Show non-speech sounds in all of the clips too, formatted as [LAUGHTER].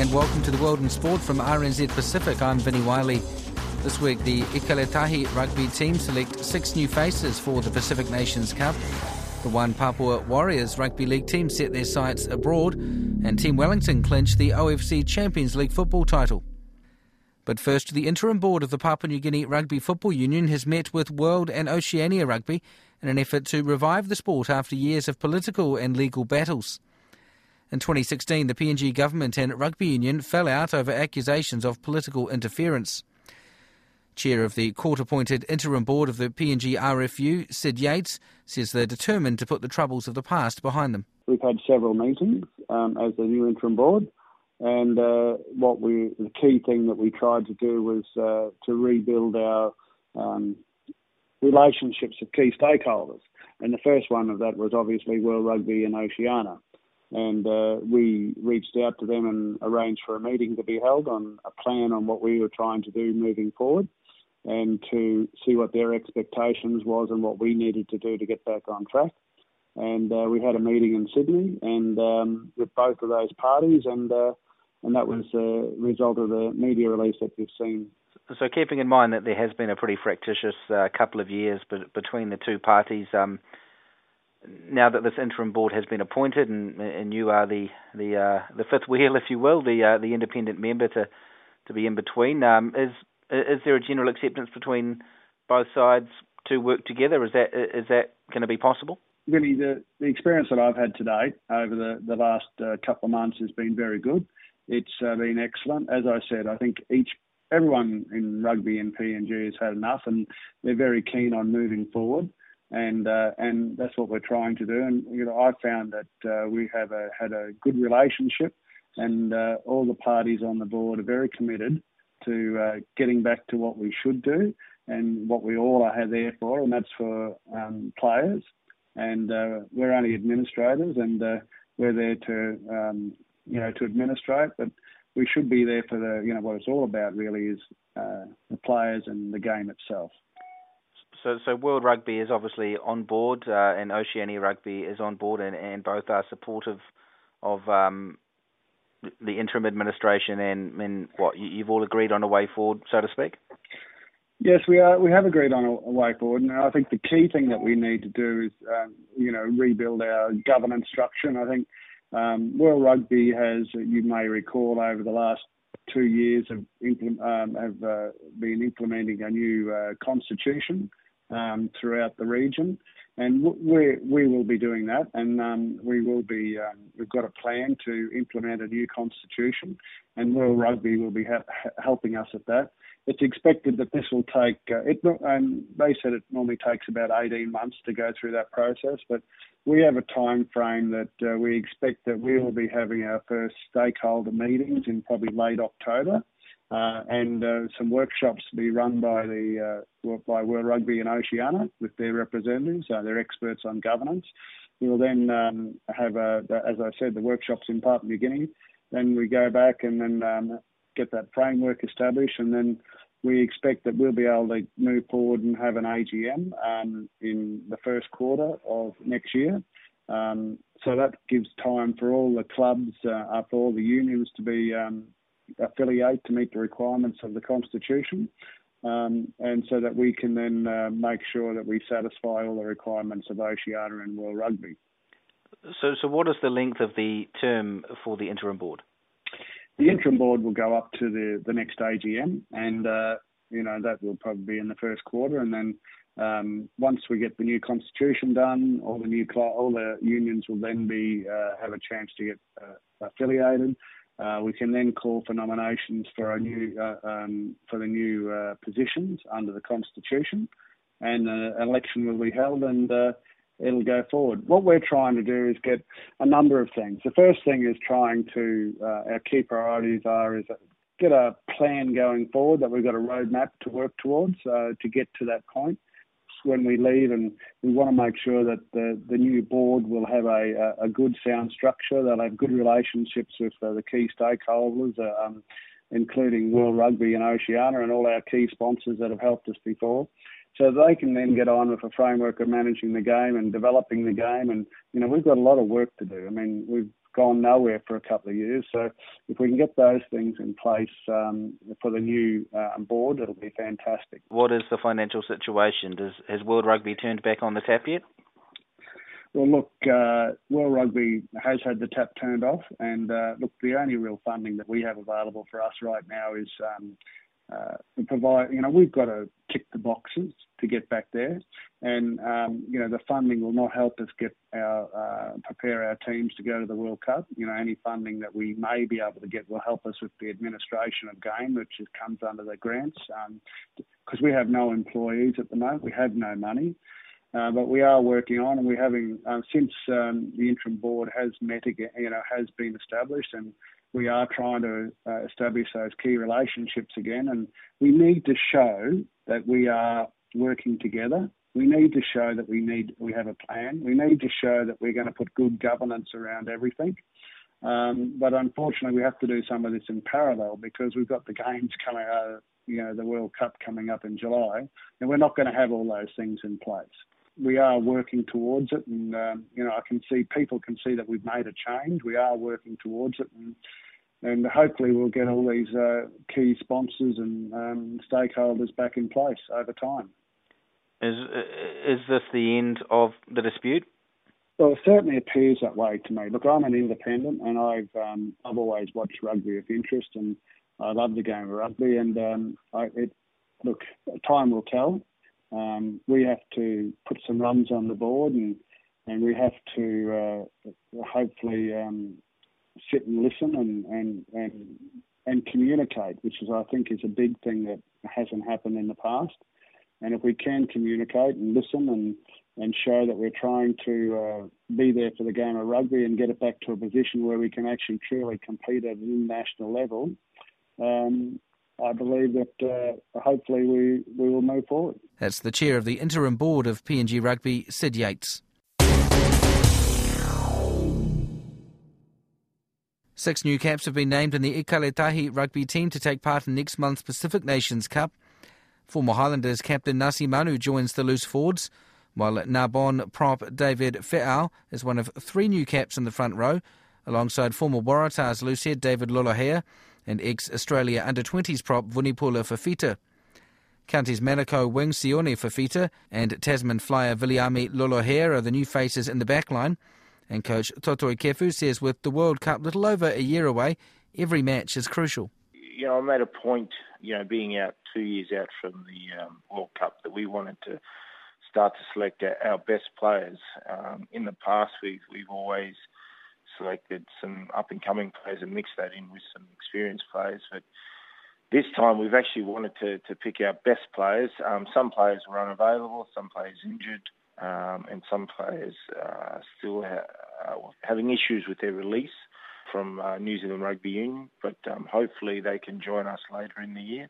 and welcome to the World in Sport from RNZ Pacific. I'm Vinnie Wylie. This week, the Ikale Tahi rugby team select six new faces for the Pacific Nations Cup. The Wan Papua Warriors rugby league team set their sights abroad, and Team Wellington clinched the OFC Champions League football title. But first, the interim board of the Papua New Guinea Rugby Football Union has met with World and Oceania Rugby in an effort to revive the sport after years of political and legal battles. In 2016, the PNG government and rugby union fell out over accusations of political interference. Chair of the court appointed interim board of the PNG RFU, Sid Yates, says they're determined to put the troubles of the past behind them. We've had several meetings um, as the new interim board, and uh, what we the key thing that we tried to do was uh, to rebuild our um, relationships with key stakeholders. And the first one of that was obviously World Rugby and Oceania and uh, we reached out to them and arranged for a meeting to be held on a plan on what we were trying to do moving forward and to see what their expectations was and what we needed to do to get back on track. And uh, we had a meeting in Sydney and um, with both of those parties, and uh, and that was the result of the media release that you've seen. So, keeping in mind that there has been a pretty fractious uh, couple of years between the two parties, um, now that this interim board has been appointed and and you are the the uh, the fifth wheel, [LAUGHS] if you will, the uh, the independent member to to be in between, um, is is there a general acceptance between both sides to work together? Is that is that going to be possible? Really, the, the experience that I've had to date over the the last uh, couple of months has been very good. It's uh, been excellent. As I said, I think each everyone in rugby and PNG has had enough, and they're very keen on moving forward and uh, and that's what we're trying to do. And you know, I found that uh, we have a, had a good relationship, and uh, all the parties on the board are very committed to uh, getting back to what we should do and what we all are there for, and that's for um, players. And uh, we're only administrators, and uh, we're there to um, you know to administrate, but we should be there for the you know what it's all about really is the players and the game itself. So, so World Rugby is obviously on board, uh, and Oceania Rugby is on board, and, and both are supportive of um, the interim administration. And, and what you've all agreed on a way forward, so to speak. Yes, we are. We have agreed on a, a way forward, and I think the key thing that we need to do is, um, you know, rebuild our governance structure. And I think um, World Rugby has, you may recall, over the last two years have, um, have uh, been implementing a new uh, constitution throughout the region. And we we will be doing that, and um, we will be. Um, we've got a plan to implement a new constitution, and World Rugby will be helping us at that. It's expected that this will take. Uh, they said it normally takes about 18 months to go through that process, but we have a time frame that uh, we expect that we will be having our first stakeholder meetings in probably late October and uh, some workshops to be run by the uh, by World Rugby and Oceania with their representatives. Uh, they're experts on governance. We will then um, have, a, as I said, the workshops in Papua New Guinea. Then we go back and then um, get that framework established, and then we expect that we'll be able to move forward and have an AGM um, in the first quarter of next year. Um, so that gives time for all the clubs, uh, for all the unions to be um, affiliate to meet the requirements of the Constitution. Um, and so that we can then uh, make sure that we satisfy all the requirements of Oceania and World Rugby. So, so what is the length of the term for the interim board? The interim board will go up to the, the next AGM, and uh, you know that will probably be in the first quarter, and then um, once we get the new constitution done, all the new all the unions will then be uh, have a chance to get uh, affiliated, we can then call for nominations for a new uh, um, for the new uh, positions under the constitution, and an election will be held, and uh, it'll go forward. What we're trying to do is get a number of things. The first thing is trying to uh, our key priorities are is get a plan going forward that we've got a roadmap to work towards uh, to get to that point when we leave, and we want to make sure that the, the new board will have a, a, good sound structure. They'll have good relationships with uh, the key stakeholders, uh, um, including World Rugby and Oceania, and all our key sponsors that have helped us before. So they can then get on with a framework of managing the game and developing the game. And you know we've got a lot of work to do. I mean we've gone nowhere for a couple of years. So if we can get those things in place um, for the new uh, board, it'll be fantastic. What is the financial situation? Does has World Rugby turned back on the tap yet? Well, look, uh, World Rugby has had the tap turned off, and uh, look, the only real funding that we have available for us right now is um, uh, provide, you know, we've got to tick the boxes to get back there, and um, you know, the funding will not help us get our uh, prepare our teams to go to the World Cup. You know, any funding that we may be able to get will help us with the administration of game, which is, comes under the grants, because um, we have no employees at the moment, we have no money. Uh, but we are working on, and we're having uh, since um, the interim board has met again, you know, has been established, and we are trying to uh, establish those key relationships again, and we need to show that we are working together. We need to show that we need we have a plan. We need to show that we're going to put good governance around everything. Um, but unfortunately, we have to do some of this in parallel because we've got the games coming out, you know, the World Cup coming up in July, and we're not going to have all those things in place we are working towards it, and um, you know I can see people can see that we've made a change. We are working towards it, and and hopefully we'll get all these uh, key sponsors and um, stakeholders back in place over time. Is is this the end of the dispute? Well, it certainly appears that way to me. Look, I'm an independent, and I've um, I've always watched rugby with interest, and I love the game of rugby. And um, I, it, look, time will tell. Um, we have to put some runs on the board, and and we have to uh, hopefully um, sit and listen and, and and and communicate, which is I think is a big thing that hasn't happened in the past. And if we can communicate and listen and and show that we're trying to uh, be there for the game of rugby and get it back to a position where we can actually truly compete at an international level, um, I believe that uh, hopefully we, we will move forward. That's the chair of the interim board of PNG Rugby, Sid Yates. Six new caps have been named in the Ikale Tahi rugby team to take part in next month's Pacific Nations Cup. Former Highlanders captain Nasi Manu joins the loose forwards, while Narbonne prop David Fe'au is one of three new caps in the front row, alongside former Waratahs loose head David Lolohea and ex-Australia under-20s prop Vunipola Fifita. Counties Manukau wing Sione Fifita and Tasman flyer Viliami Lolohea are the new faces in the backline. And coach Toutai Kefu says with the World Cup little over a year away, every match is crucial. You know, I made a point, you know, being out two years out from the um, World Cup, that we wanted to start to select our best players. Um, in the past, we've we've always selected some up and coming players and mixed that in with some experienced players. But this time we've actually wanted to, to pick our best players. Um, some players were unavailable, some players injured, um, and some players uh, still ha- uh, having issues with their release from uh, New Zealand Rugby Union. But um, hopefully they can join us later in the year.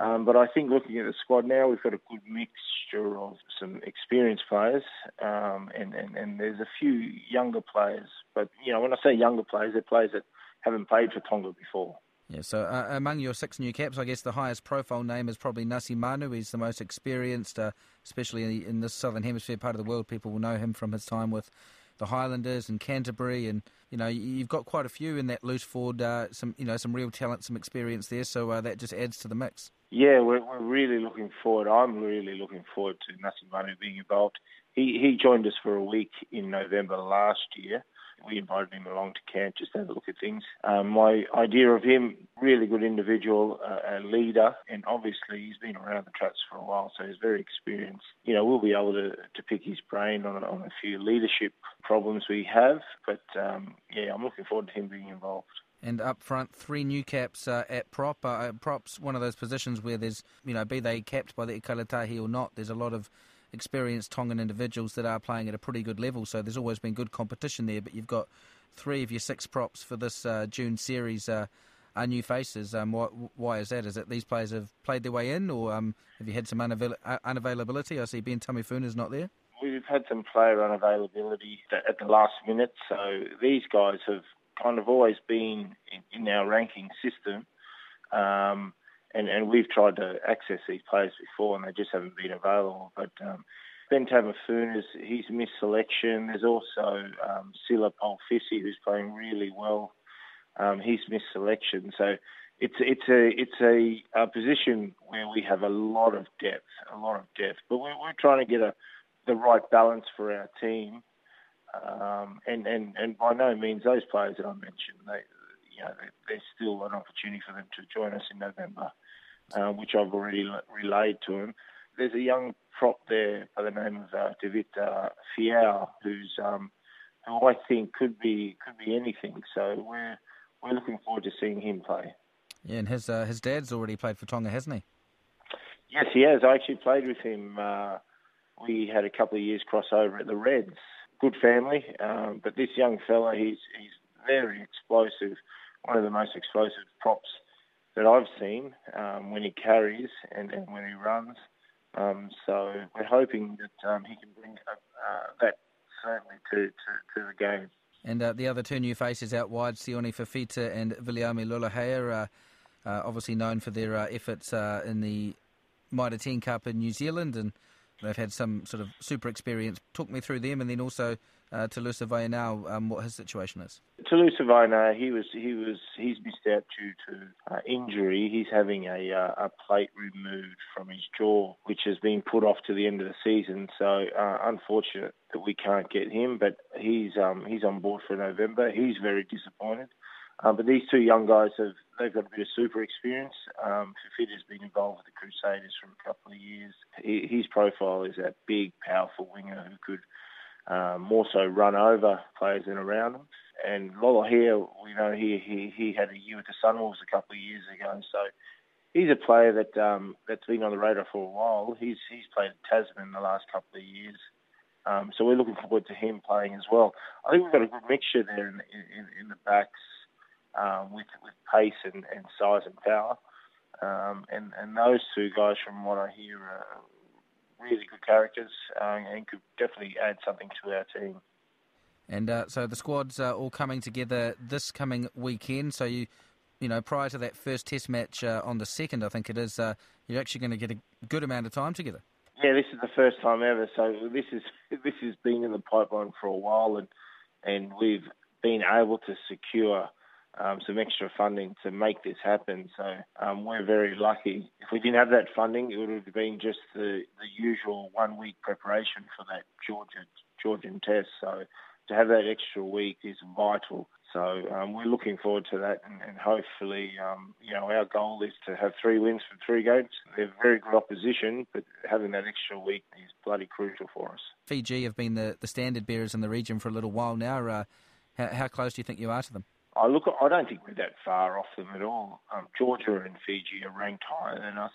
Um, but I think looking at the squad now, we've got a good mixture of some experienced players, um, and, and, and there's a few younger players. But you know, when I say younger players, they're players that haven't played for Tonga before. Yeah, so uh, among your six new caps, I guess the highest profile name is probably Nasi Manu. He's the most experienced, uh, especially in, in this southern hemisphere part of the world. People will know him from his time with the Highlanders and Canterbury, and you know you've got quite a few in that loose forward. Uh, some you know some real talent, some experience there. So uh, that just adds to the mix. Yeah, we're, we're really looking forward. I'm really looking forward to Nasi Manu being involved. He he joined us for a week in November last year. We invited him along to camp just to have a look at things. Um, my idea of him, really good individual, uh, a leader, and obviously he's been around the tracks for a while, so he's very experienced. You know, we'll be able to, to pick his brain on, on a few leadership problems we have, but um, yeah, I'm looking forward to him being involved. And up front, three new caps uh, at prop. Uh, props, one of those positions where there's, you know, be they capped by the Ikale Tahi or not, there's a lot of experienced Tongan individuals that are playing at a pretty good level. So there's always been good competition there. But you've got three of your six props for this uh, June series uh, are new faces. Um, why, why, is that? Is it these players have played their way in, or um, have you had some unavail- uh, unavailability? I see Ben is not there. We've had some player unavailability at the last minute, so these guys have kind of always been in, in our ranking system. Um, and, and we've tried to access these players before and they just haven't been available. But um, Ben Tameifuna's, he's missed selection. There's also um, Sila Puafisi, who's playing really well. Um, he's missed selection. So it's it's a it's a, a, position where we have a lot of depth, a lot of depth. But we're, we're trying to get a the right balance for our team um, and, and, and by no means those players that I mentioned, they, you know, there's still an opportunity for them to join us in November, uh, which I've already relayed to them. There's a young prop there by the name of uh, David uh, Fiao, who's um, who I think could be could be anything. So we're we're looking forward to seeing him play. Yeah, and his uh, his dad's already played for Tonga, hasn't he? Yes, he has. I actually played with him. Uh, we had a couple of years crossover at the Reds good family. Um, but this young fella, he's he's very explosive. One of the most explosive props that I've seen um, when he carries and, and when he runs. Um, so we're hoping that um, he can bring uh, that certainly to, to, to the game. And uh, the other two new faces out wide, Sione Fifita and Viliami Lolohea, are uh, obviously known for their uh, efforts uh, in the Mitre 10 Cup in New Zealand and they've had some sort of super experience. Talk me through them, and then also uh, Telusa Veainu, um, what his situation is. Telusa Veainu, he was he was he's missed out due to uh, injury. He's having a uh, a plate removed from his jaw, which has been put off to the end of the season. So uh, unfortunate that we can't get him, but he's um, he's on board for November. He's very disappointed. Um, but these two young guys have they've got a bit of super experience. Um, Fifita has been involved with the Crusaders for a couple of years. He, his profile is that big, powerful winger who could um, more so run over players than around him. And Lolohea, we know he, he he had a year with the Sunwolves a couple of years ago, so he's a player that um, that's been on the radar for a while. He's he's played Tasman the last couple of years. Um, so we're looking forward to him playing as well. I think we've got a good mixture there in, in, in the backs um, with with pace and, and size and power. Um, and and those two guys, from what I hear, are really good characters uh, and could definitely add something to our team. And uh, so the squad's uh, all coming together this coming weekend. So you, you know, prior to that first Test match uh, on the second, I think it is, uh, you're actually going to get a good amount of time together. Yeah, this is the first time ever. So this is [LAUGHS] this has been in the pipeline for a while, and and we've been able to secure um, some extra funding to make this happen. So um, we're very lucky. If we didn't have that funding, it would have been just the, the usual one week preparation for that Georgia, Georgian test. So to have that extra week is vital. So um, we're looking forward to that, and, and hopefully, um, you know, our goal is to have three wins from three games. They're very good opposition, but having that extra week is bloody crucial for us. Fiji have been the, the standard bearers in the region for a little while now. Uh, how, how close do you think you are to them? I look, I don't think we're that far off them at all. Um, Georgia and Fiji are ranked higher than us,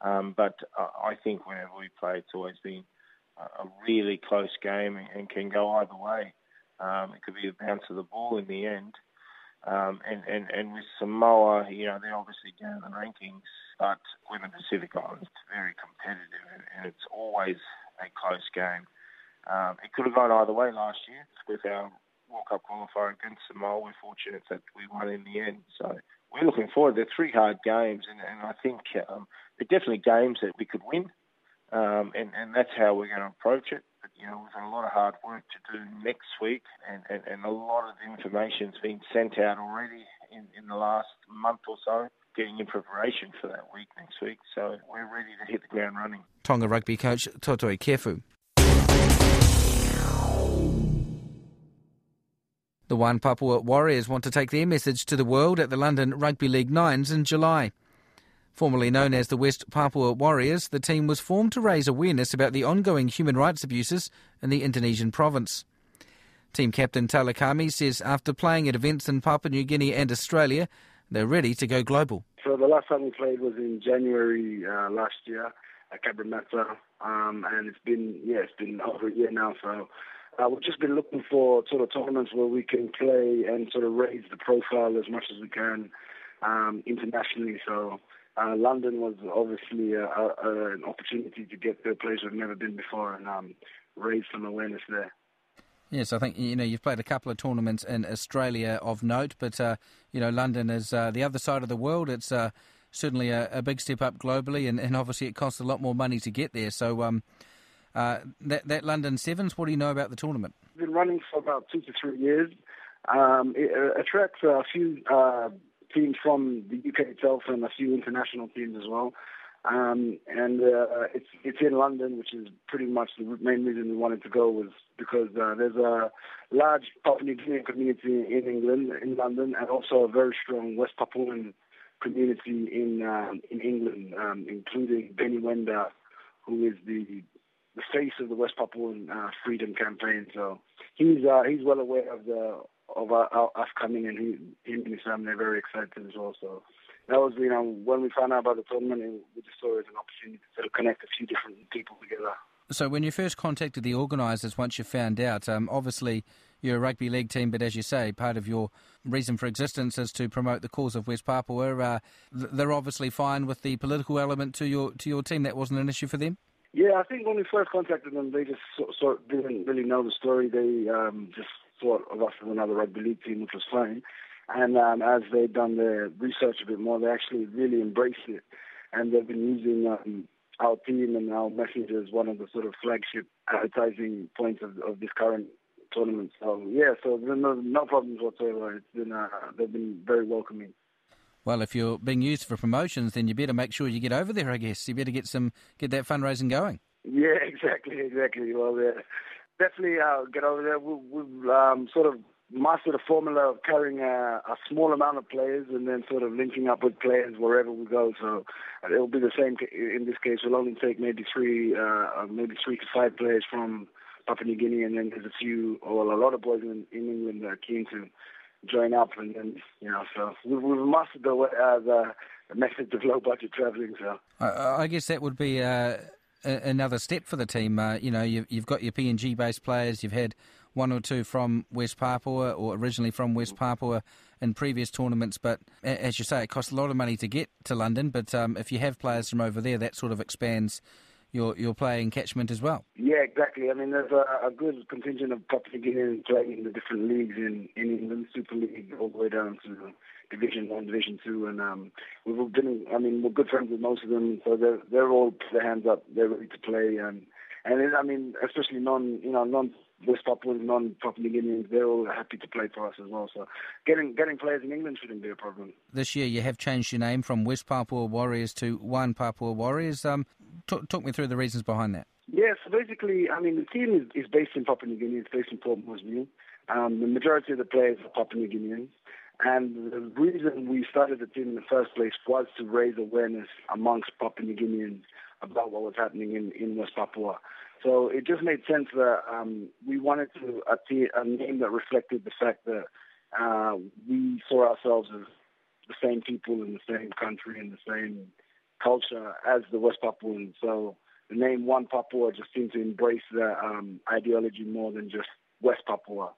um, but uh, I think whenever we play, it's always been a really close game and can go either way. Um, it could be a bounce of the ball in the end. Um, and, and, and with Samoa, you know, they're obviously down the rankings, but we're the Pacific Islands, it's very competitive and, and it's always a close game. Um, it could have gone either way last year with our World Cup qualifier against Samoa. We're fortunate that we won in the end. So we're looking forward. They're three hard games, and, and I think um, they're definitely games that we could win, um, and, and that's how we're going to approach it. But, you know, we've got a lot of hard work to do next week, and, and, and a lot of information's been sent out already in, in the last month or so getting in preparation for that week next week. So we're ready to hit the ground running. Tonga rugby coach Toutai Kefu. The Wan Papua Warriors want to take their message to the world at the London Rugby League Nines in July. Formerly known as the West Papua Warriors, the team was formed to raise awareness about the ongoing human rights abuses in the Indonesian province. Team captain Talakami says after playing at events in Papua New Guinea and Australia, they're ready to go global. So the last time we played was in January uh, last year at Cabramatta, um, and it's been yeah, it's been over a year now. So uh, we've just been looking for sort of tournaments where we can play and sort of raise the profile as much as we can um, internationally. So uh, London was obviously a, a, an opportunity to get to a place we've never been before and um, raise some awareness there. Yes, I think you know you've played a couple of tournaments in Australia of note, but uh, you know London is uh, the other side of the world. It's uh, certainly a, a, big step up globally, and, and, obviously it costs a lot more money to get there. So um, uh, that that London Sevens, what do you know about the tournament? It's been running for about two to three years. Um, it uh, attracts a few uh, teams from the UK itself and a few international teams as well. Um, and uh, it's it's in London, which is pretty much the main reason we wanted to go was because uh, there's a large Papua New Guinean community in England, in London, and also a very strong West Papuan community in uh, in England, um, including Benny Wenda, who is the the face of the West Papuan uh, freedom campaign. So he's uh, he's well aware of the of our, our, us coming, and he, him and his family are very excited as well. So that was, you know, when we found out about the tournament, we just saw it as an opportunity to connect a few different people together. So when you first contacted the organisers, once you found out, um, obviously you're a rugby league team, but as you say, part of your reason for existence is to promote the cause of West Papua. Uh, they're obviously fine with the political element to your to your team. That wasn't an issue for them. Yeah, I think when we first contacted them, they just sort, sort didn't really know the story. They um, just thought of us as another rugby league team, which was fine. And um, as they've done their research a bit more, they actually really embraced it. And they've been using um, our team and our message as one of the sort of flagship advertising points of, of this current tournament. So, yeah, so no, no problems whatsoever. It's been, uh, they've been very welcoming. Well, if you're being used for promotions, then you better make sure you get over there. I guess you better get some get that fundraising going. Yeah, [LAUGHS] exactly, exactly. Well, yeah, definitely uh, get over there. We, we've um, sort of master the formula of carrying a, a, small amount of players and then sort of linking up with players wherever we go. So uh, it'll be the same in this case. We'll only take maybe three, uh, uh, maybe three to five players from Papua New Guinea, and then there's a few, or a lot of boys in, in England that are keen to join up, and then you know, so we've, we've mastered the, uh, the, method of low budget travelling. So I, I guess that would be. Uh another step for the team. Uh, you know, you've, you've got your PNG based players. You've had one or two from West Papua or originally from West Papua in previous tournaments. But as you say, it costs a lot of money to get to London. But um, if you have players from over there, that sort of expands your your playing catchment as well. Yeah, exactly. I mean, there's a, a good contingent of Papua New Guineans playing in the different leagues in, in England, Super League, all the way down to Division One, Division Two, and um, we've been. I mean, we're good friends with most of them, so they're they're all put their hands up. They're ready to play, and and it, I mean, especially non you know non West Papuans, non Papua New Guineans, they're all happy to play for us as well. So getting getting players in England shouldn't be a problem. This year, you have changed your name from West Papua Warriors to Wan Papua Warriors. Um, talk, talk me through the reasons behind that. Yeah, so basically, I mean, the team is, is based in Papua New Guinea. It's based in Port Moresby. Um, the majority of the players are Papua New Guineans. And the reason we started the team in the first place was to raise awareness amongst Papua New Guineans about what was happening in, in West Papua. So it just made sense that um, we wanted to a, t- a name that reflected the fact that uh, we saw ourselves as the same people in the same country in the same culture as the West Papuans. So the name Wan Papua just seemed to embrace that um, ideology more than just West Papua.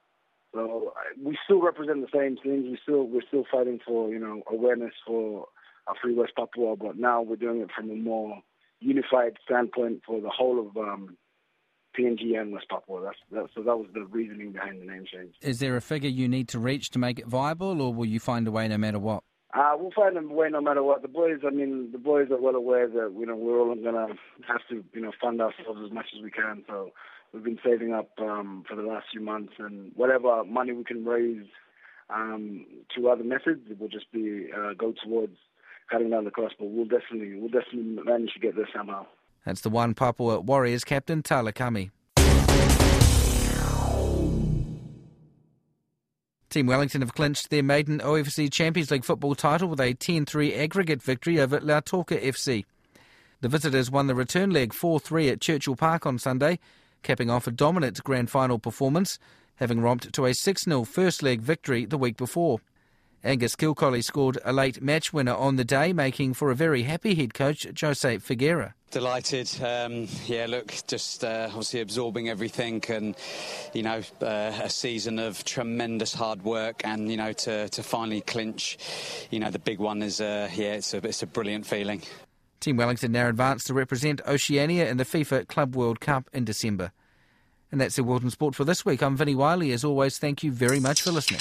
So we still represent the same things. We still we're still fighting for you know awareness for a free West Papua, but now we're doing it from a more unified standpoint for the whole of um, PNG and West Papua. That's, that, so that was the reasoning behind the name change. Is there a figure you need to reach to make it viable, or will you find a way no matter what? Uh, we'll find a way no matter what. The boys, I mean, the boys are well aware that you know we're all gonna have to you know fund ourselves as much as we can. So we've been saving up um, for the last few months, and whatever money we can raise um, through other methods, it will just be uh, go towards cutting down the cost. But we'll definitely we'll definitely manage to get there somehow. That's the Wan Papua Warriors captain Talakami. Team Wellington have clinched their maiden OFC Champions League football title with a 10-3 aggregate victory over Lautoka FC. The visitors won the return leg 4-3 at Churchill Park on Sunday, capping off a dominant grand final performance having romped to a 6 0 first leg victory the week before. Angus Kilkolly scored a late match winner on the day, making for a very happy head coach, Jose Figueira. Delighted. Um, yeah, look, just uh, obviously absorbing everything and, you know, uh, a season of tremendous hard work and, you know, to, to finally clinch, you know, the big one is, uh, yeah, it's a, it's a brilliant feeling. Team Wellington now advanced to represent Oceania in the FIFA Club World Cup in December. And that's the World in Sport for this week. I'm Vinnie Wylie. As always, thank you very much for listening.